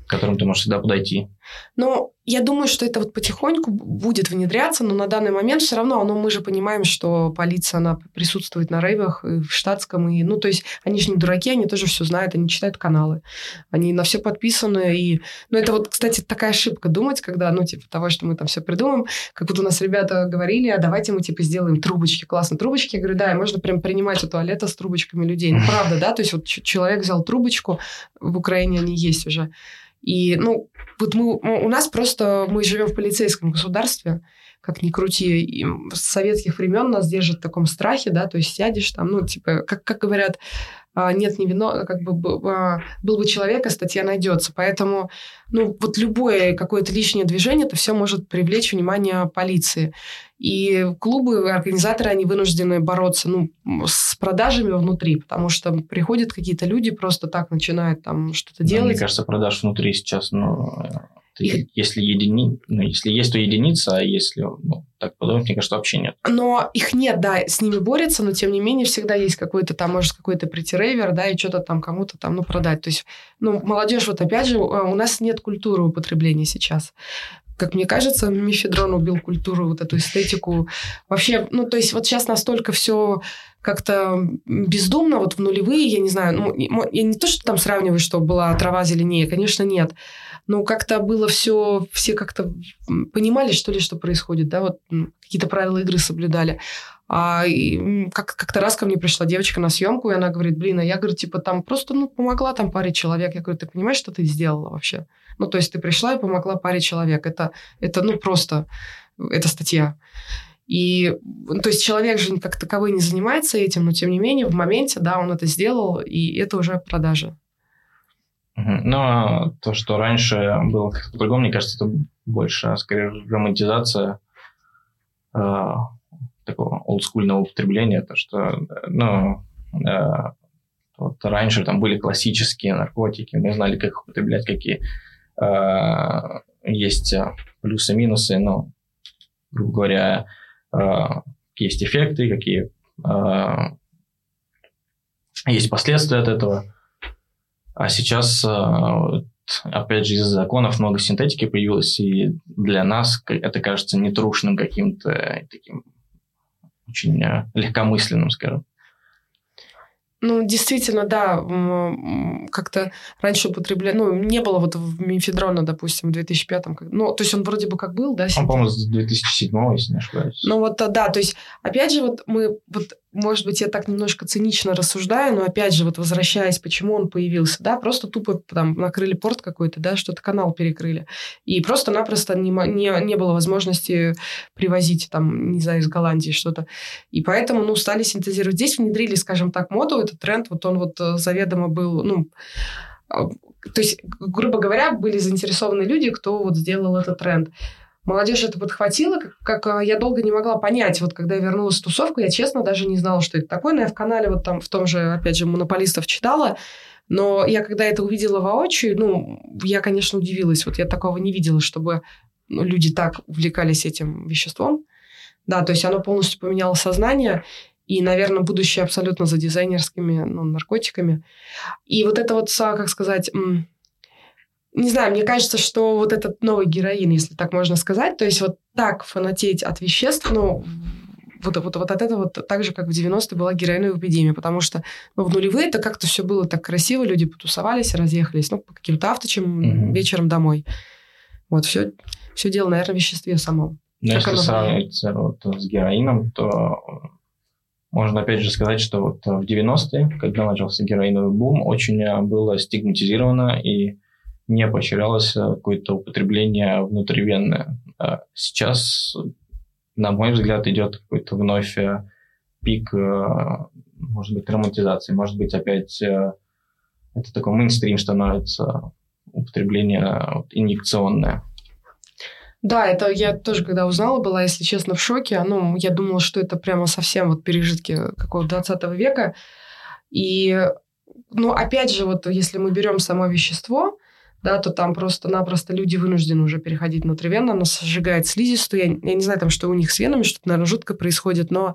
к которым ты можешь всегда подойти. Ну, я думаю, что это вот потихоньку будет внедряться, но на данный момент все равно, оно, мы же понимаем, что полиция, она присутствует на рейвах, и в штатском, и, ну, то есть они же не дураки, они тоже все знают, они читают каналы, они на все подписаны, и, ну, это вот, кстати, такая ошибка думать, когда, ну, типа того, что мы там все придумаем, как вот у нас ребята говорили, а давайте мы, типа, сделаем трубочки, классно, трубочки, я говорю, да, и можно прям принимать у туалета с трубочками людей, ну, правда, да, то есть вот человек взял трубочку, в Украине они есть уже, и, ну, вот мы, у нас просто, мы живем в полицейском государстве, как ни крути, и с советских времен нас держат в таком страхе, да, то есть сядешь там, ну, типа, как, как говорят, нет не вино, как бы а, был бы человек, а статья найдется. Поэтому, ну, вот любое какое-то лишнее движение, это все может привлечь внимание полиции. И клубы, организаторы, они вынуждены бороться ну, с продажами внутри, потому что приходят какие-то люди, просто так начинают там что-то да, делать. Мне кажется, продаж внутри сейчас, ну, их... Если, едини... ну, если есть, то единица, а если ну, так подумать, мне кажется, вообще нет. Но их нет, да, с ними борются, но тем не менее всегда есть какой-то там, может, какой-то притирейвер, да, и что-то там кому-то там, ну, продать. То есть, ну, молодежь, вот опять же, у нас нет культуры употребления сейчас как мне кажется, мифедрон убил культуру, вот эту эстетику. Вообще, ну, то есть вот сейчас настолько все как-то бездумно, вот в нулевые, я не знаю, ну, я не то, что там сравниваю, что была трава зеленее, конечно, нет ну, как-то было все, все как-то понимали, что ли, что происходит, да, вот какие-то правила игры соблюдали. А как- как-то раз ко мне пришла девочка на съемку, и она говорит, блин, а я, говорю, типа, там просто, ну, помогла там паре человек. Я говорю, ты понимаешь, что ты сделала вообще? Ну, то есть ты пришла и помогла паре человек. Это, это ну, просто, это статья. И, то есть человек же как таковой не занимается этим, но тем не менее в моменте, да, он это сделал, и это уже продажа. Но то, что раньше было как-то по-другому, мне кажется, это больше, скорее, романтизация э, такого олдскульного употребления. То, что, ну, э, вот раньше там были классические наркотики, мы знали, как их употреблять, какие э, есть плюсы-минусы, но, грубо говоря, э, есть эффекты, какие э, есть последствия от этого – а сейчас э, опять же, из-за законов много синтетики появилось, и для нас это кажется нетрушным каким-то таким очень э, легкомысленным, скажем. Ну, действительно, да, как-то раньше употребляли, ну, не было вот в мифедрона, допустим, в 2005 ну, то есть он вроде бы как был, да? Он, по-моему, с 2007 если не ошибаюсь. Ну, вот, да, то есть, опять же, вот мы, вот может быть, я так немножко цинично рассуждаю, но опять же, вот возвращаясь, почему он появился, да, просто тупо там накрыли порт какой-то, да, что-то канал перекрыли. И просто-напросто не, не, не было возможности привозить там, не знаю, из Голландии что-то. И поэтому, ну, стали синтезировать. Здесь внедрили, скажем так, моду, этот тренд, вот он вот э, заведомо был, ну, а, то есть, грубо говоря, были заинтересованы люди, кто вот сделал этот тренд. Молодежь это подхватила, как, как а, я долго не могла понять. Вот когда я вернулась в тусовку, я честно даже не знала, что это такое. Но я в канале вот там в том же, опять же, монополистов читала. Но я когда это увидела воочию, ну, я, конечно, удивилась. Вот я такого не видела, чтобы ну, люди так увлекались этим веществом. Да, то есть оно полностью поменяло сознание. И, наверное, будущее абсолютно за дизайнерскими ну, наркотиками. И вот это вот, как сказать, не знаю, мне кажется, что вот этот новый героин, если так можно сказать, то есть вот так фанатеть от веществ, ну, вот, вот, вот от этого вот так же, как в 90-е была героиновая эпидемия, потому что ну, в нулевые это как-то все было так красиво, люди потусовались, разъехались, ну, по каким-то авточам mm-hmm. вечером домой. Вот, все, все дело, наверное, в веществе самом. Но ну, если сравнивать вот, с героином, то можно опять же сказать, что вот в 90-е, когда начался героиновый бум, очень было стигматизировано и не поощрялось какое-то употребление внутривенное. А сейчас, на мой взгляд, идет какой-то вновь э, пик, э, может быть, романтизации, может быть, опять э, это такой мейнстрим становится, употребление инъекционное. Да, это я тоже, когда узнала, была, если честно, в шоке. Ну, я думала, что это прямо совсем вот пережитки какого-то 20 века. И, ну, опять же, вот если мы берем само вещество, да, то там просто-напросто люди вынуждены уже переходить внутривенно, оно сжигает слизистую. Я, я не знаю, там, что у них с венами, что-то, наверное, жутко происходит, но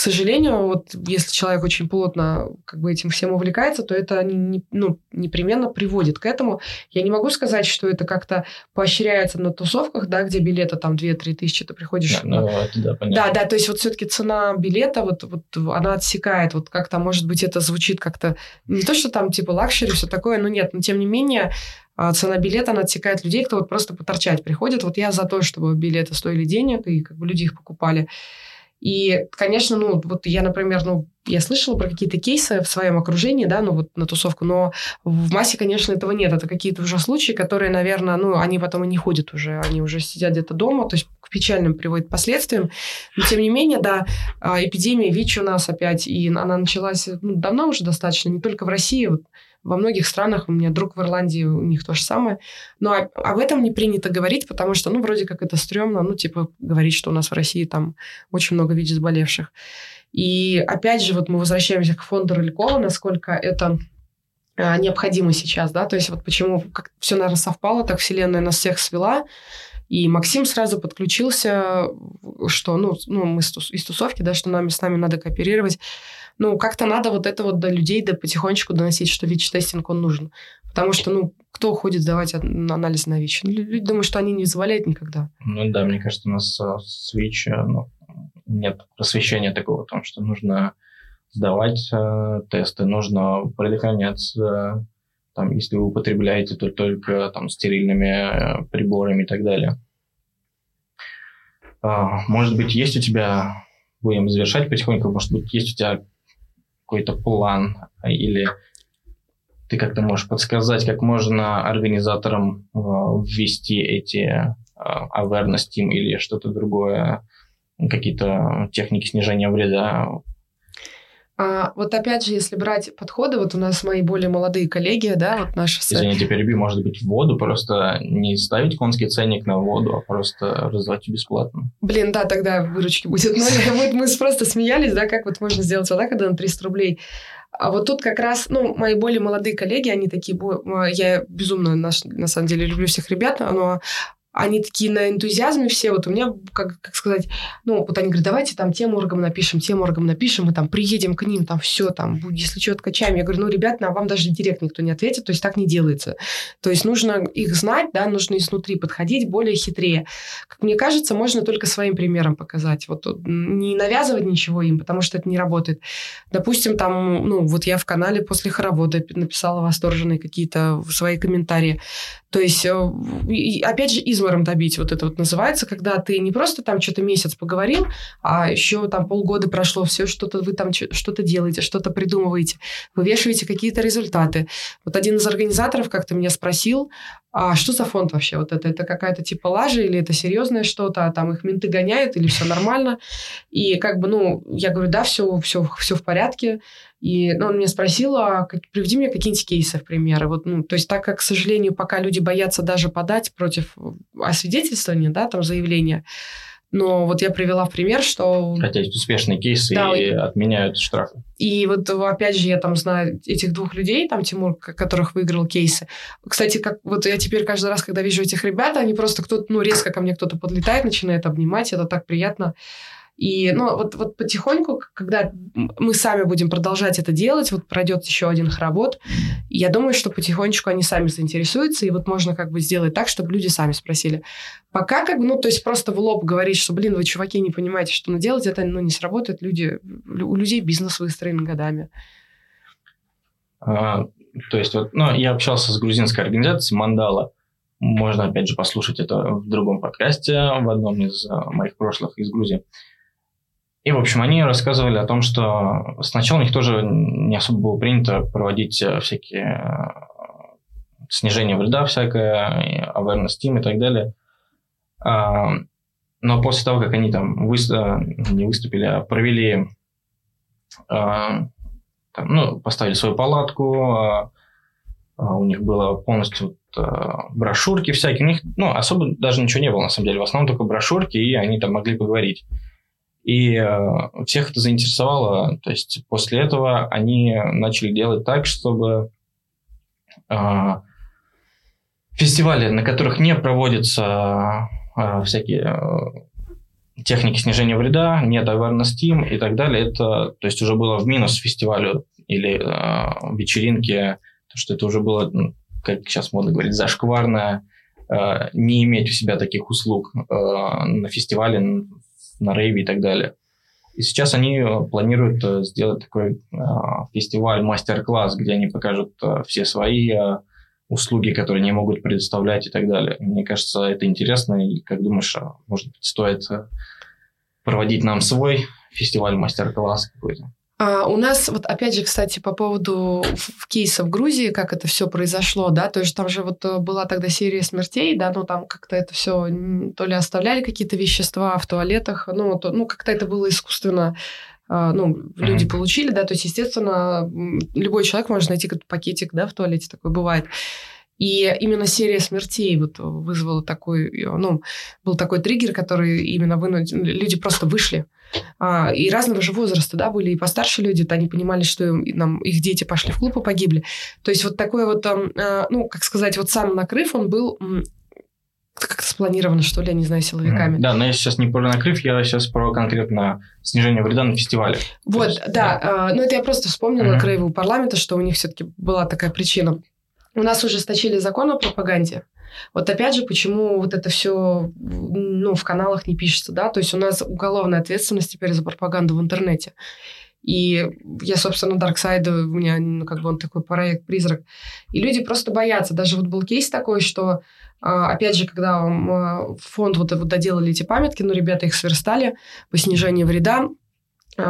к сожалению, вот если человек очень плотно как бы этим всем увлекается, то это не, ну, непременно приводит к этому. Я не могу сказать, что это как-то поощряется на тусовках, да, где билеты там 2-3 тысячи, ты приходишь. Да, на... ну, да, понятно. да, да, то есть вот все-таки цена билета, вот, вот она отсекает, вот как-то, может быть, это звучит как-то не то, что там типа luxury, все такое, но нет, но тем не менее а, цена билета, она отсекает людей, кто вот просто поторчать приходит. Вот я за то, чтобы билеты стоили денег, и как бы люди их покупали. И, конечно, ну, вот я, например, ну, я слышала про какие-то кейсы в своем окружении, да, ну, вот на тусовку, но в массе, конечно, этого нет. Это какие-то уже случаи, которые, наверное, ну, они потом и не ходят уже, они уже сидят где-то дома, то есть к печальным приводит последствиям. Но, тем не менее, да, а, эпидемия ВИЧ у нас опять, и она началась ну, давно уже достаточно, не только в России, вот во многих странах, у меня друг в Ирландии, у них то же самое. Но об этом не принято говорить, потому что, ну, вроде как это стрёмно, ну, типа, говорить, что у нас в России там очень много ВИЧ заболевших. И опять же, вот мы возвращаемся к фонду Рылькова, насколько это а, необходимо сейчас, да, то есть вот почему как все, наверное, совпало, так Вселенная нас всех свела, и Максим сразу подключился, что, ну, ну мы из тусовки, да, что нам, с нами надо кооперировать ну, как-то надо вот это вот до людей да потихонечку доносить, что ВИЧ-тестинг, он нужен. Потому что, ну, кто ходит сдавать анализ на ВИЧ? Люди думают, что они не заболеют никогда. Ну да, мне кажется, у нас а, с ВИЧ э, ну, нет просвещения такого, потому что нужно сдавать э, тесты, нужно предохраняться, там, если вы употребляете, то только там стерильными э, приборами и так далее. А, может быть, есть у тебя, будем завершать потихоньку, может быть, есть у тебя какой-то план или ты как-то можешь подсказать, как можно организаторам э, ввести эти э, awareness team или что-то другое, какие-то техники снижения вреда а, вот опять же, если брать подходы, вот у нас мои более молодые коллеги, да, вот наши... Извините, перебью, может быть, воду просто не ставить конский ценник на воду, а просто раздавать бесплатно. Блин, да, тогда выручки будет ноль. (laughs) Мы просто смеялись, да, как вот можно сделать вода, когда на 300 рублей. А вот тут как раз, ну, мои более молодые коллеги, они такие, я безумно, на, на самом деле, люблю всех ребят, но они такие на энтузиазме все. Вот у меня, как, как сказать, ну, вот они говорят, давайте там тем оргам напишем, тем оргам напишем, мы там приедем к ним, там все, там, если что, откачаем. Я говорю, ну, ребят, на вам даже директ никто не ответит, то есть так не делается. То есть нужно их знать, да, нужно изнутри подходить более хитрее. Как мне кажется, можно только своим примером показать. Вот не навязывать ничего им, потому что это не работает. Допустим, там, ну, вот я в канале после хоровода написала восторженные какие-то свои комментарии. То есть, э, опять же, измором добить вот это вот называется, когда ты не просто там что-то месяц поговорил, а еще там полгода прошло, все что-то вы там что-то делаете, что-то придумываете, вывешиваете какие-то результаты. Вот один из организаторов как-то меня спросил, а что за фонд вообще? Вот это, это какая-то типа лажа или это серьезное что-то, а там их менты гоняют или все нормально? И как бы, ну, я говорю, да, все, все, все в порядке. И ну, он меня спросил, а как, приведи мне какие-нибудь кейсы в примеры. Вот, ну, то есть так как, к сожалению, пока люди боятся даже подать против освидетельствования, да, там заявления, но вот я привела в пример, что... Хотя есть успешные кейсы да, и отменяют штрафы. И вот опять же я там знаю этих двух людей, там Тимур, которых выиграл кейсы. Кстати, как вот я теперь каждый раз, когда вижу этих ребят, они просто кто-то, ну резко ко мне кто-то подлетает, начинает обнимать, это так приятно. И ну, вот, вот потихоньку, когда мы сами будем продолжать это делать, вот пройдет еще один хоровод, я думаю, что потихонечку они сами заинтересуются, и вот можно как бы сделать так, чтобы люди сами спросили. Пока как бы, ну, то есть просто в лоб говорить, что, блин, вы, чуваки, не понимаете, что надо делать, это ну, не сработает. Люди, у людей бизнес выстроен годами. А, то есть, вот, ну, я общался с грузинской организацией «Мандала», можно, опять же, послушать это в другом подкасте, в одном из а, моих прошлых из Грузии. И, в общем, они рассказывали о том, что сначала у них тоже не особо было принято проводить э, всякие э, снижение вреда всякое, awareness team и так далее. А, но после того, как они там выступ... не выступили, а провели, а, там, ну, поставили свою палатку, а, у них было полностью брошюрки всякие, у них, ну, особо даже ничего не было, на самом деле, в основном только брошюрки, и они там могли поговорить. И э, всех это заинтересовало. То есть после этого они начали делать так, чтобы э, фестивали, на которых не проводятся э, всякие техники снижения вреда, нет awareness team и так далее, это то есть уже было в минус фестивалю или вечеринке, то что это уже было, как сейчас модно говорить, зашкварно э, не иметь у себя таких услуг на фестивале, на рейве и так далее. И сейчас они э, планируют э, сделать такой э, фестиваль, мастер-класс, где они покажут все свои услуги, которые не могут предоставлять и так далее. Мне кажется, это интересно. И как думаешь, может быть, стоит проводить нам свой фестиваль, мастер-класс какой-то? А у нас, вот опять же, кстати, по поводу кейса в Грузии, как это все произошло, да, то есть там же вот э, была тогда серия смертей, да, ну там как-то это все то ли оставляли какие-то вещества в туалетах, ну, то, ну как-то это было искусственно а, ну, люди получили, да, то есть, естественно, любой человек может найти какой-то пакетик, да, в туалете, такое бывает. И именно серия смертей вот вызвала такой, ну, был такой триггер, который именно вынудил, люди просто вышли, а, и разного же возраста, да, были и постарше люди, то они понимали, что им, нам, их дети пошли в клуб и погибли. То есть вот такой вот, а, ну, как сказать, вот сам накрыв, он был как-то спланировано, что ли, я не знаю, силовиками. Да, но я сейчас не про накрыв, я сейчас про конкретно снижение вреда на фестивале. Вот, есть, да, да. А, ну это я просто вспомнила краевого парламента, что у них все-таки была такая причина. У нас ужесточили закон о пропаганде. Вот опять же, почему вот это все ну, в каналах не пишется, да? То есть у нас уголовная ответственность теперь за пропаганду в интернете. И я, собственно, Darkside, у меня ну, как бы он такой проект «Призрак». И люди просто боятся. Даже вот был кейс такой, что, а, опять же, когда фонд вот, вот доделали эти памятки, ну, ребята их сверстали по снижению вреда,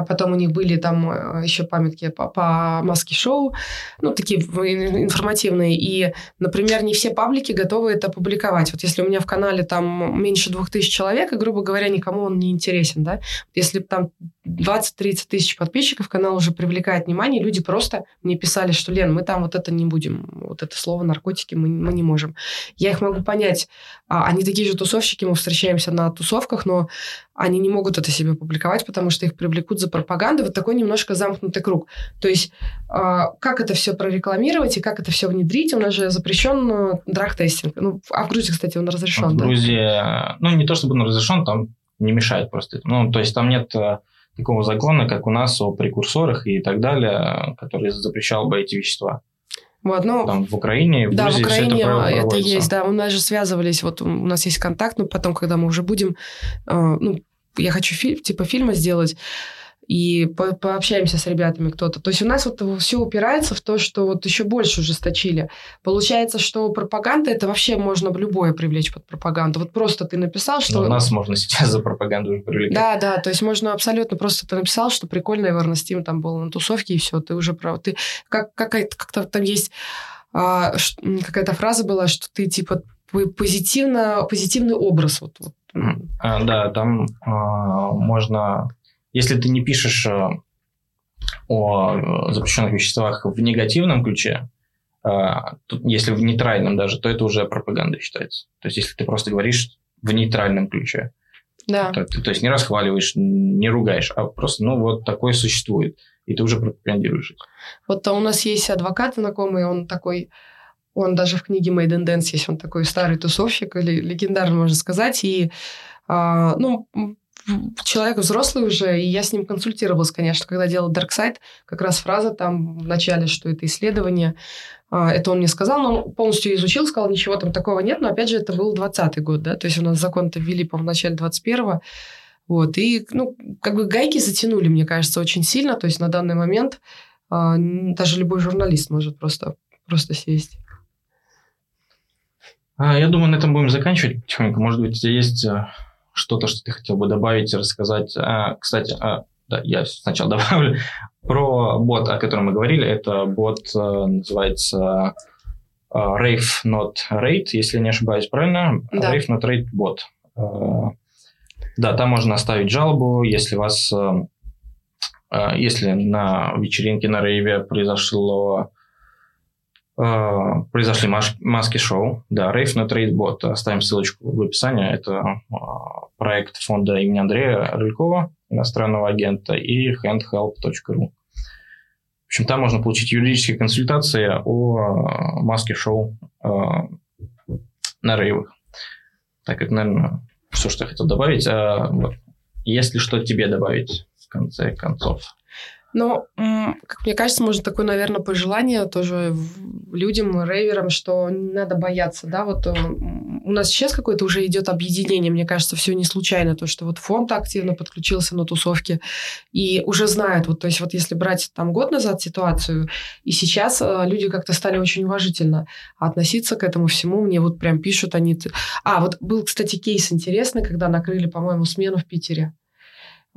потом у них были там э, еще памятки по, по маске шоу, ну, такие информативные. И, например, не все паблики готовы это публиковать. Вот если у меня в канале там меньше двух тысяч человек, и, грубо говоря, никому он не интересен, да. Если там 20-30 тысяч подписчиков, канал уже привлекает внимание, люди просто мне писали, что, Лен, мы там вот это не будем, вот это слово наркотики мы, мы не можем. Я их могу понять. А, они такие же тусовщики, мы встречаемся на тусовках, но они не могут это себе публиковать, потому что их привлекут за пропаганду. Вот такой немножко замкнутый круг. То есть а, как это все прорекламировать и как это все внедрить? У нас же запрещен э, драг-тестинг. Ну, а в Грузии, кстати, он разрешен. В да? Грузии, ну, не то чтобы он разрешен, там не мешает просто. Ну, то есть там нет э, такого закона, как у нас о прекурсорах и так далее, который запрещал бы эти вещества. Вот, ну, Там в Украине, в да, Грузии в Украине все это, это проводится. есть, да. У нас же связывались, вот у нас есть контакт, но потом, когда мы уже будем, э, ну, я хочу фи- типа фильма сделать, и по- пообщаемся с ребятами кто-то. То есть у нас вот все упирается в то, что вот еще больше ужесточили. Получается, что пропаганда это вообще можно любое привлечь под пропаганду. Вот просто ты написал, что... Но нас можно сейчас за пропаганду уже привлекать. Да, да, то есть можно абсолютно просто ты написал, что прикольно Эверна Стим там был на тусовке, и все, ты уже прав. Ты как, какая-то, как-то там есть а, какая-то фраза была, что ты типа позитивно, позитивный образ. Вот, вот. А, да, там а, можно, если ты не пишешь а, о э, запрещенных веществах в негативном ключе, тут, если в нейтральном даже, то это уже пропаганда считается. То есть, если ты просто говоришь в нейтральном ключе, Да. то, ты- то есть не расхваливаешь, не ругаешь, а просто, ну, вот такое существует, и ты уже пропагандируешь. Вот у нас есть адвокат знакомый, он такой, он даже в книге Made in Dance есть, он такой старый тусовщик, или легендарный, можно сказать, и, а, ну, человек взрослый уже, и я с ним консультировалась, конечно, когда делала Dark Side, как раз фраза там в начале, что это исследование, а, это он мне сказал, но он полностью изучил, сказал, ничего там такого нет, но опять же это был 20 год, да, то есть у нас закон-то ввели, по в начале 21-го, вот, и, ну, как бы гайки затянули, мне кажется, очень сильно, то есть на данный момент а, даже любой журналист может просто, просто сесть. А, я думаю, на этом будем заканчивать потихоньку. Может быть, у тебя есть э, что-то, что ты хотел бы добавить, рассказать. А, кстати, а, да, я сначала (laughs) добавлю. Про бот, о котором мы говорили, это бот э, называется э, Rave Not Rate, если не ошибаюсь, правильно? Да. Rave Not Rate бот. Э, Да, там можно оставить жалобу, если вас, если на вечеринке на рейве произошло произошли маш- маски-шоу. Да, Not Rate Bot. Оставим ссылочку в описании. Это э, проект фонда имени Андрея Рылькова, иностранного агента, и handhelp.ru. В общем, там можно получить юридические консультации о э, маске-шоу на рейвах. Так, это, наверное, все, что я хотел добавить. А. Есть ли что тебе добавить в конце концов? М, как мне кажется, можно такое, наверное, пожелание тоже людям, рейверам, что не надо бояться, да, вот э, у нас сейчас какое-то уже идет объединение, мне кажется, все не случайно, то, что вот фонд активно подключился на тусовки и уже знают, вот, то есть вот если брать там год назад ситуацию, и сейчас э, люди как-то стали очень уважительно относиться к этому всему, мне вот прям пишут они... А, вот был, кстати, кейс интересный, когда накрыли, по-моему, смену в Питере.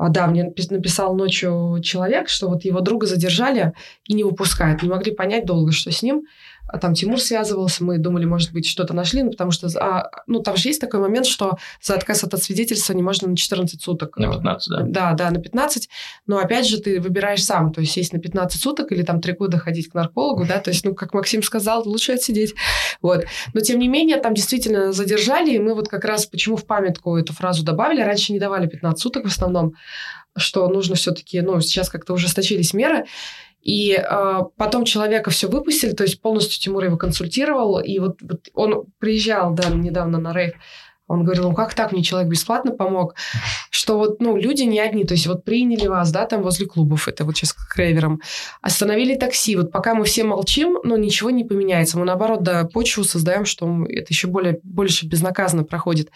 А, да, мне напис- написал ночью человек, что вот его друга задержали и не выпускают. Не могли понять долго, что с ним. А там Тимур связывался, мы думали, может быть, что-то нашли, ну, потому что, а, ну, там же есть такой момент, что за отказ от свидетельства не можно на 14 суток. На э, 15, да. Да, да, на 15. Но опять же, ты выбираешь сам, то есть сесть на 15 суток или там 3 года ходить к наркологу, да, то есть, ну, как Максим сказал, лучше отсидеть. Вот. Но, тем не менее, там действительно задержали, и мы вот как раз почему в памятку эту фразу добавили, раньше не давали 15 суток в основном, что нужно все-таки, ну, сейчас как-то ужесточились меры, и э, потом человека все выпустили, то есть полностью Тимур его консультировал, и вот, вот он приезжал, да, недавно на рейв, он говорил, ну как так, мне человек бесплатно помог, что вот, ну, люди не одни, то есть вот приняли вас, да, там возле клубов, это вот сейчас к рейверам, остановили такси, вот пока мы все молчим, ну, ничего не поменяется, мы наоборот, да, почву создаем, что это еще более, больше безнаказанно проходит.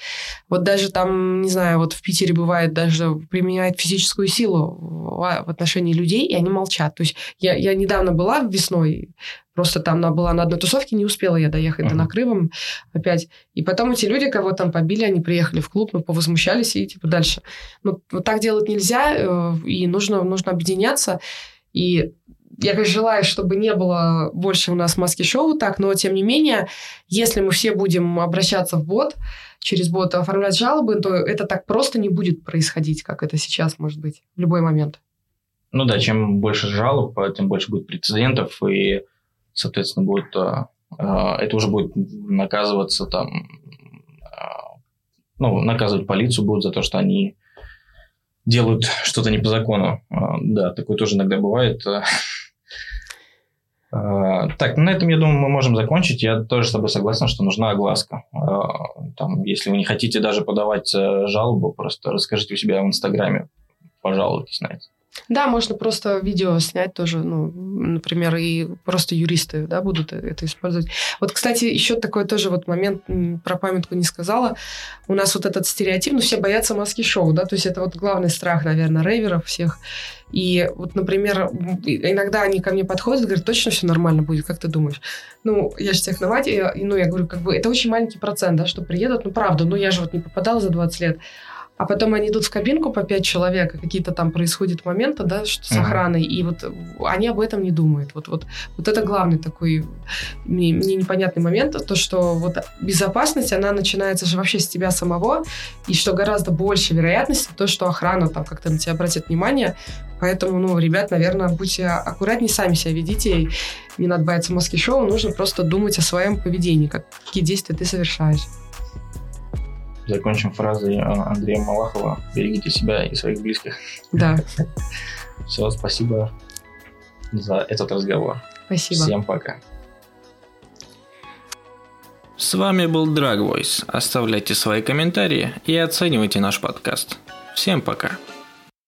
Вот даже там, не знаю, вот в Питере бывает даже применяет физическую силу в, в отношении людей, и они молчат. То есть я, я недавно была весной, просто там на, была на одной тусовке, не успела я доехать до Мгм. накрывом опять. И потом эти люди, кого там побили, они приехали в клуб, ну, повозмущались и типа дальше. Ну, вот так делать нельзя, э, и нужно, нужно объединяться. И я, конечно, желаю, чтобы не было больше у нас маски-шоу так, но тем не менее, если мы все будем обращаться в бот, через бот оформлять жалобы, то это так просто не будет происходить, как это сейчас может быть в любой момент. Ну да, чем больше жалоб, тем больше будет прецедентов, и, соответственно, будет, а, а, это уже будет наказываться там, а, ну, наказывать полицию будут за то, что они делают что-то не по закону. Да, такое тоже иногда бывает. Так, на этом, я думаю, мы можем закончить. Я тоже с тобой согласен, что нужна огласка. Там, если вы не хотите даже подавать э, жалобу, просто расскажите у себя в Инстаграме, пожалуйтесь на это. Да, можно просто видео снять тоже, ну, например, и просто юристы, да, будут это использовать. Вот, кстати, еще такой тоже вот момент про памятку не сказала. У нас вот этот стереотип, ну, все боятся маски-шоу, да, то есть это вот главный страх, наверное, рейверов всех. И вот, например, иногда они ко мне подходят говорят, точно все нормально будет, как ты думаешь? Ну, я же техновать, и, ну, я говорю, как бы, это очень маленький процент, да, что приедут, ну, правда, ну, я же вот не попадала за 20 лет. А потом они идут в кабинку по пять человек, и какие-то там происходят моменты, да, что с охраной, и вот они об этом не думают. Вот, вот, вот это главный такой мне, мне непонятный момент, то, что вот безопасность, она начинается же вообще с тебя самого, и что гораздо больше вероятности, то, что охрана там как-то на тебя обратит внимание. Поэтому, ну, ребят, наверное, будьте аккуратнее, сами себя ведите, не надо бояться маски-шоу, нужно просто думать о своем поведении, какие действия ты совершаешь. Закончим фразой э, Андрея Малахова. Берегите себя и своих близких. Да. (laughs) Все, спасибо за этот разговор. Спасибо. Всем пока. С вами был Dragvoice. Оставляйте свои комментарии и оценивайте наш подкаст. Всем пока.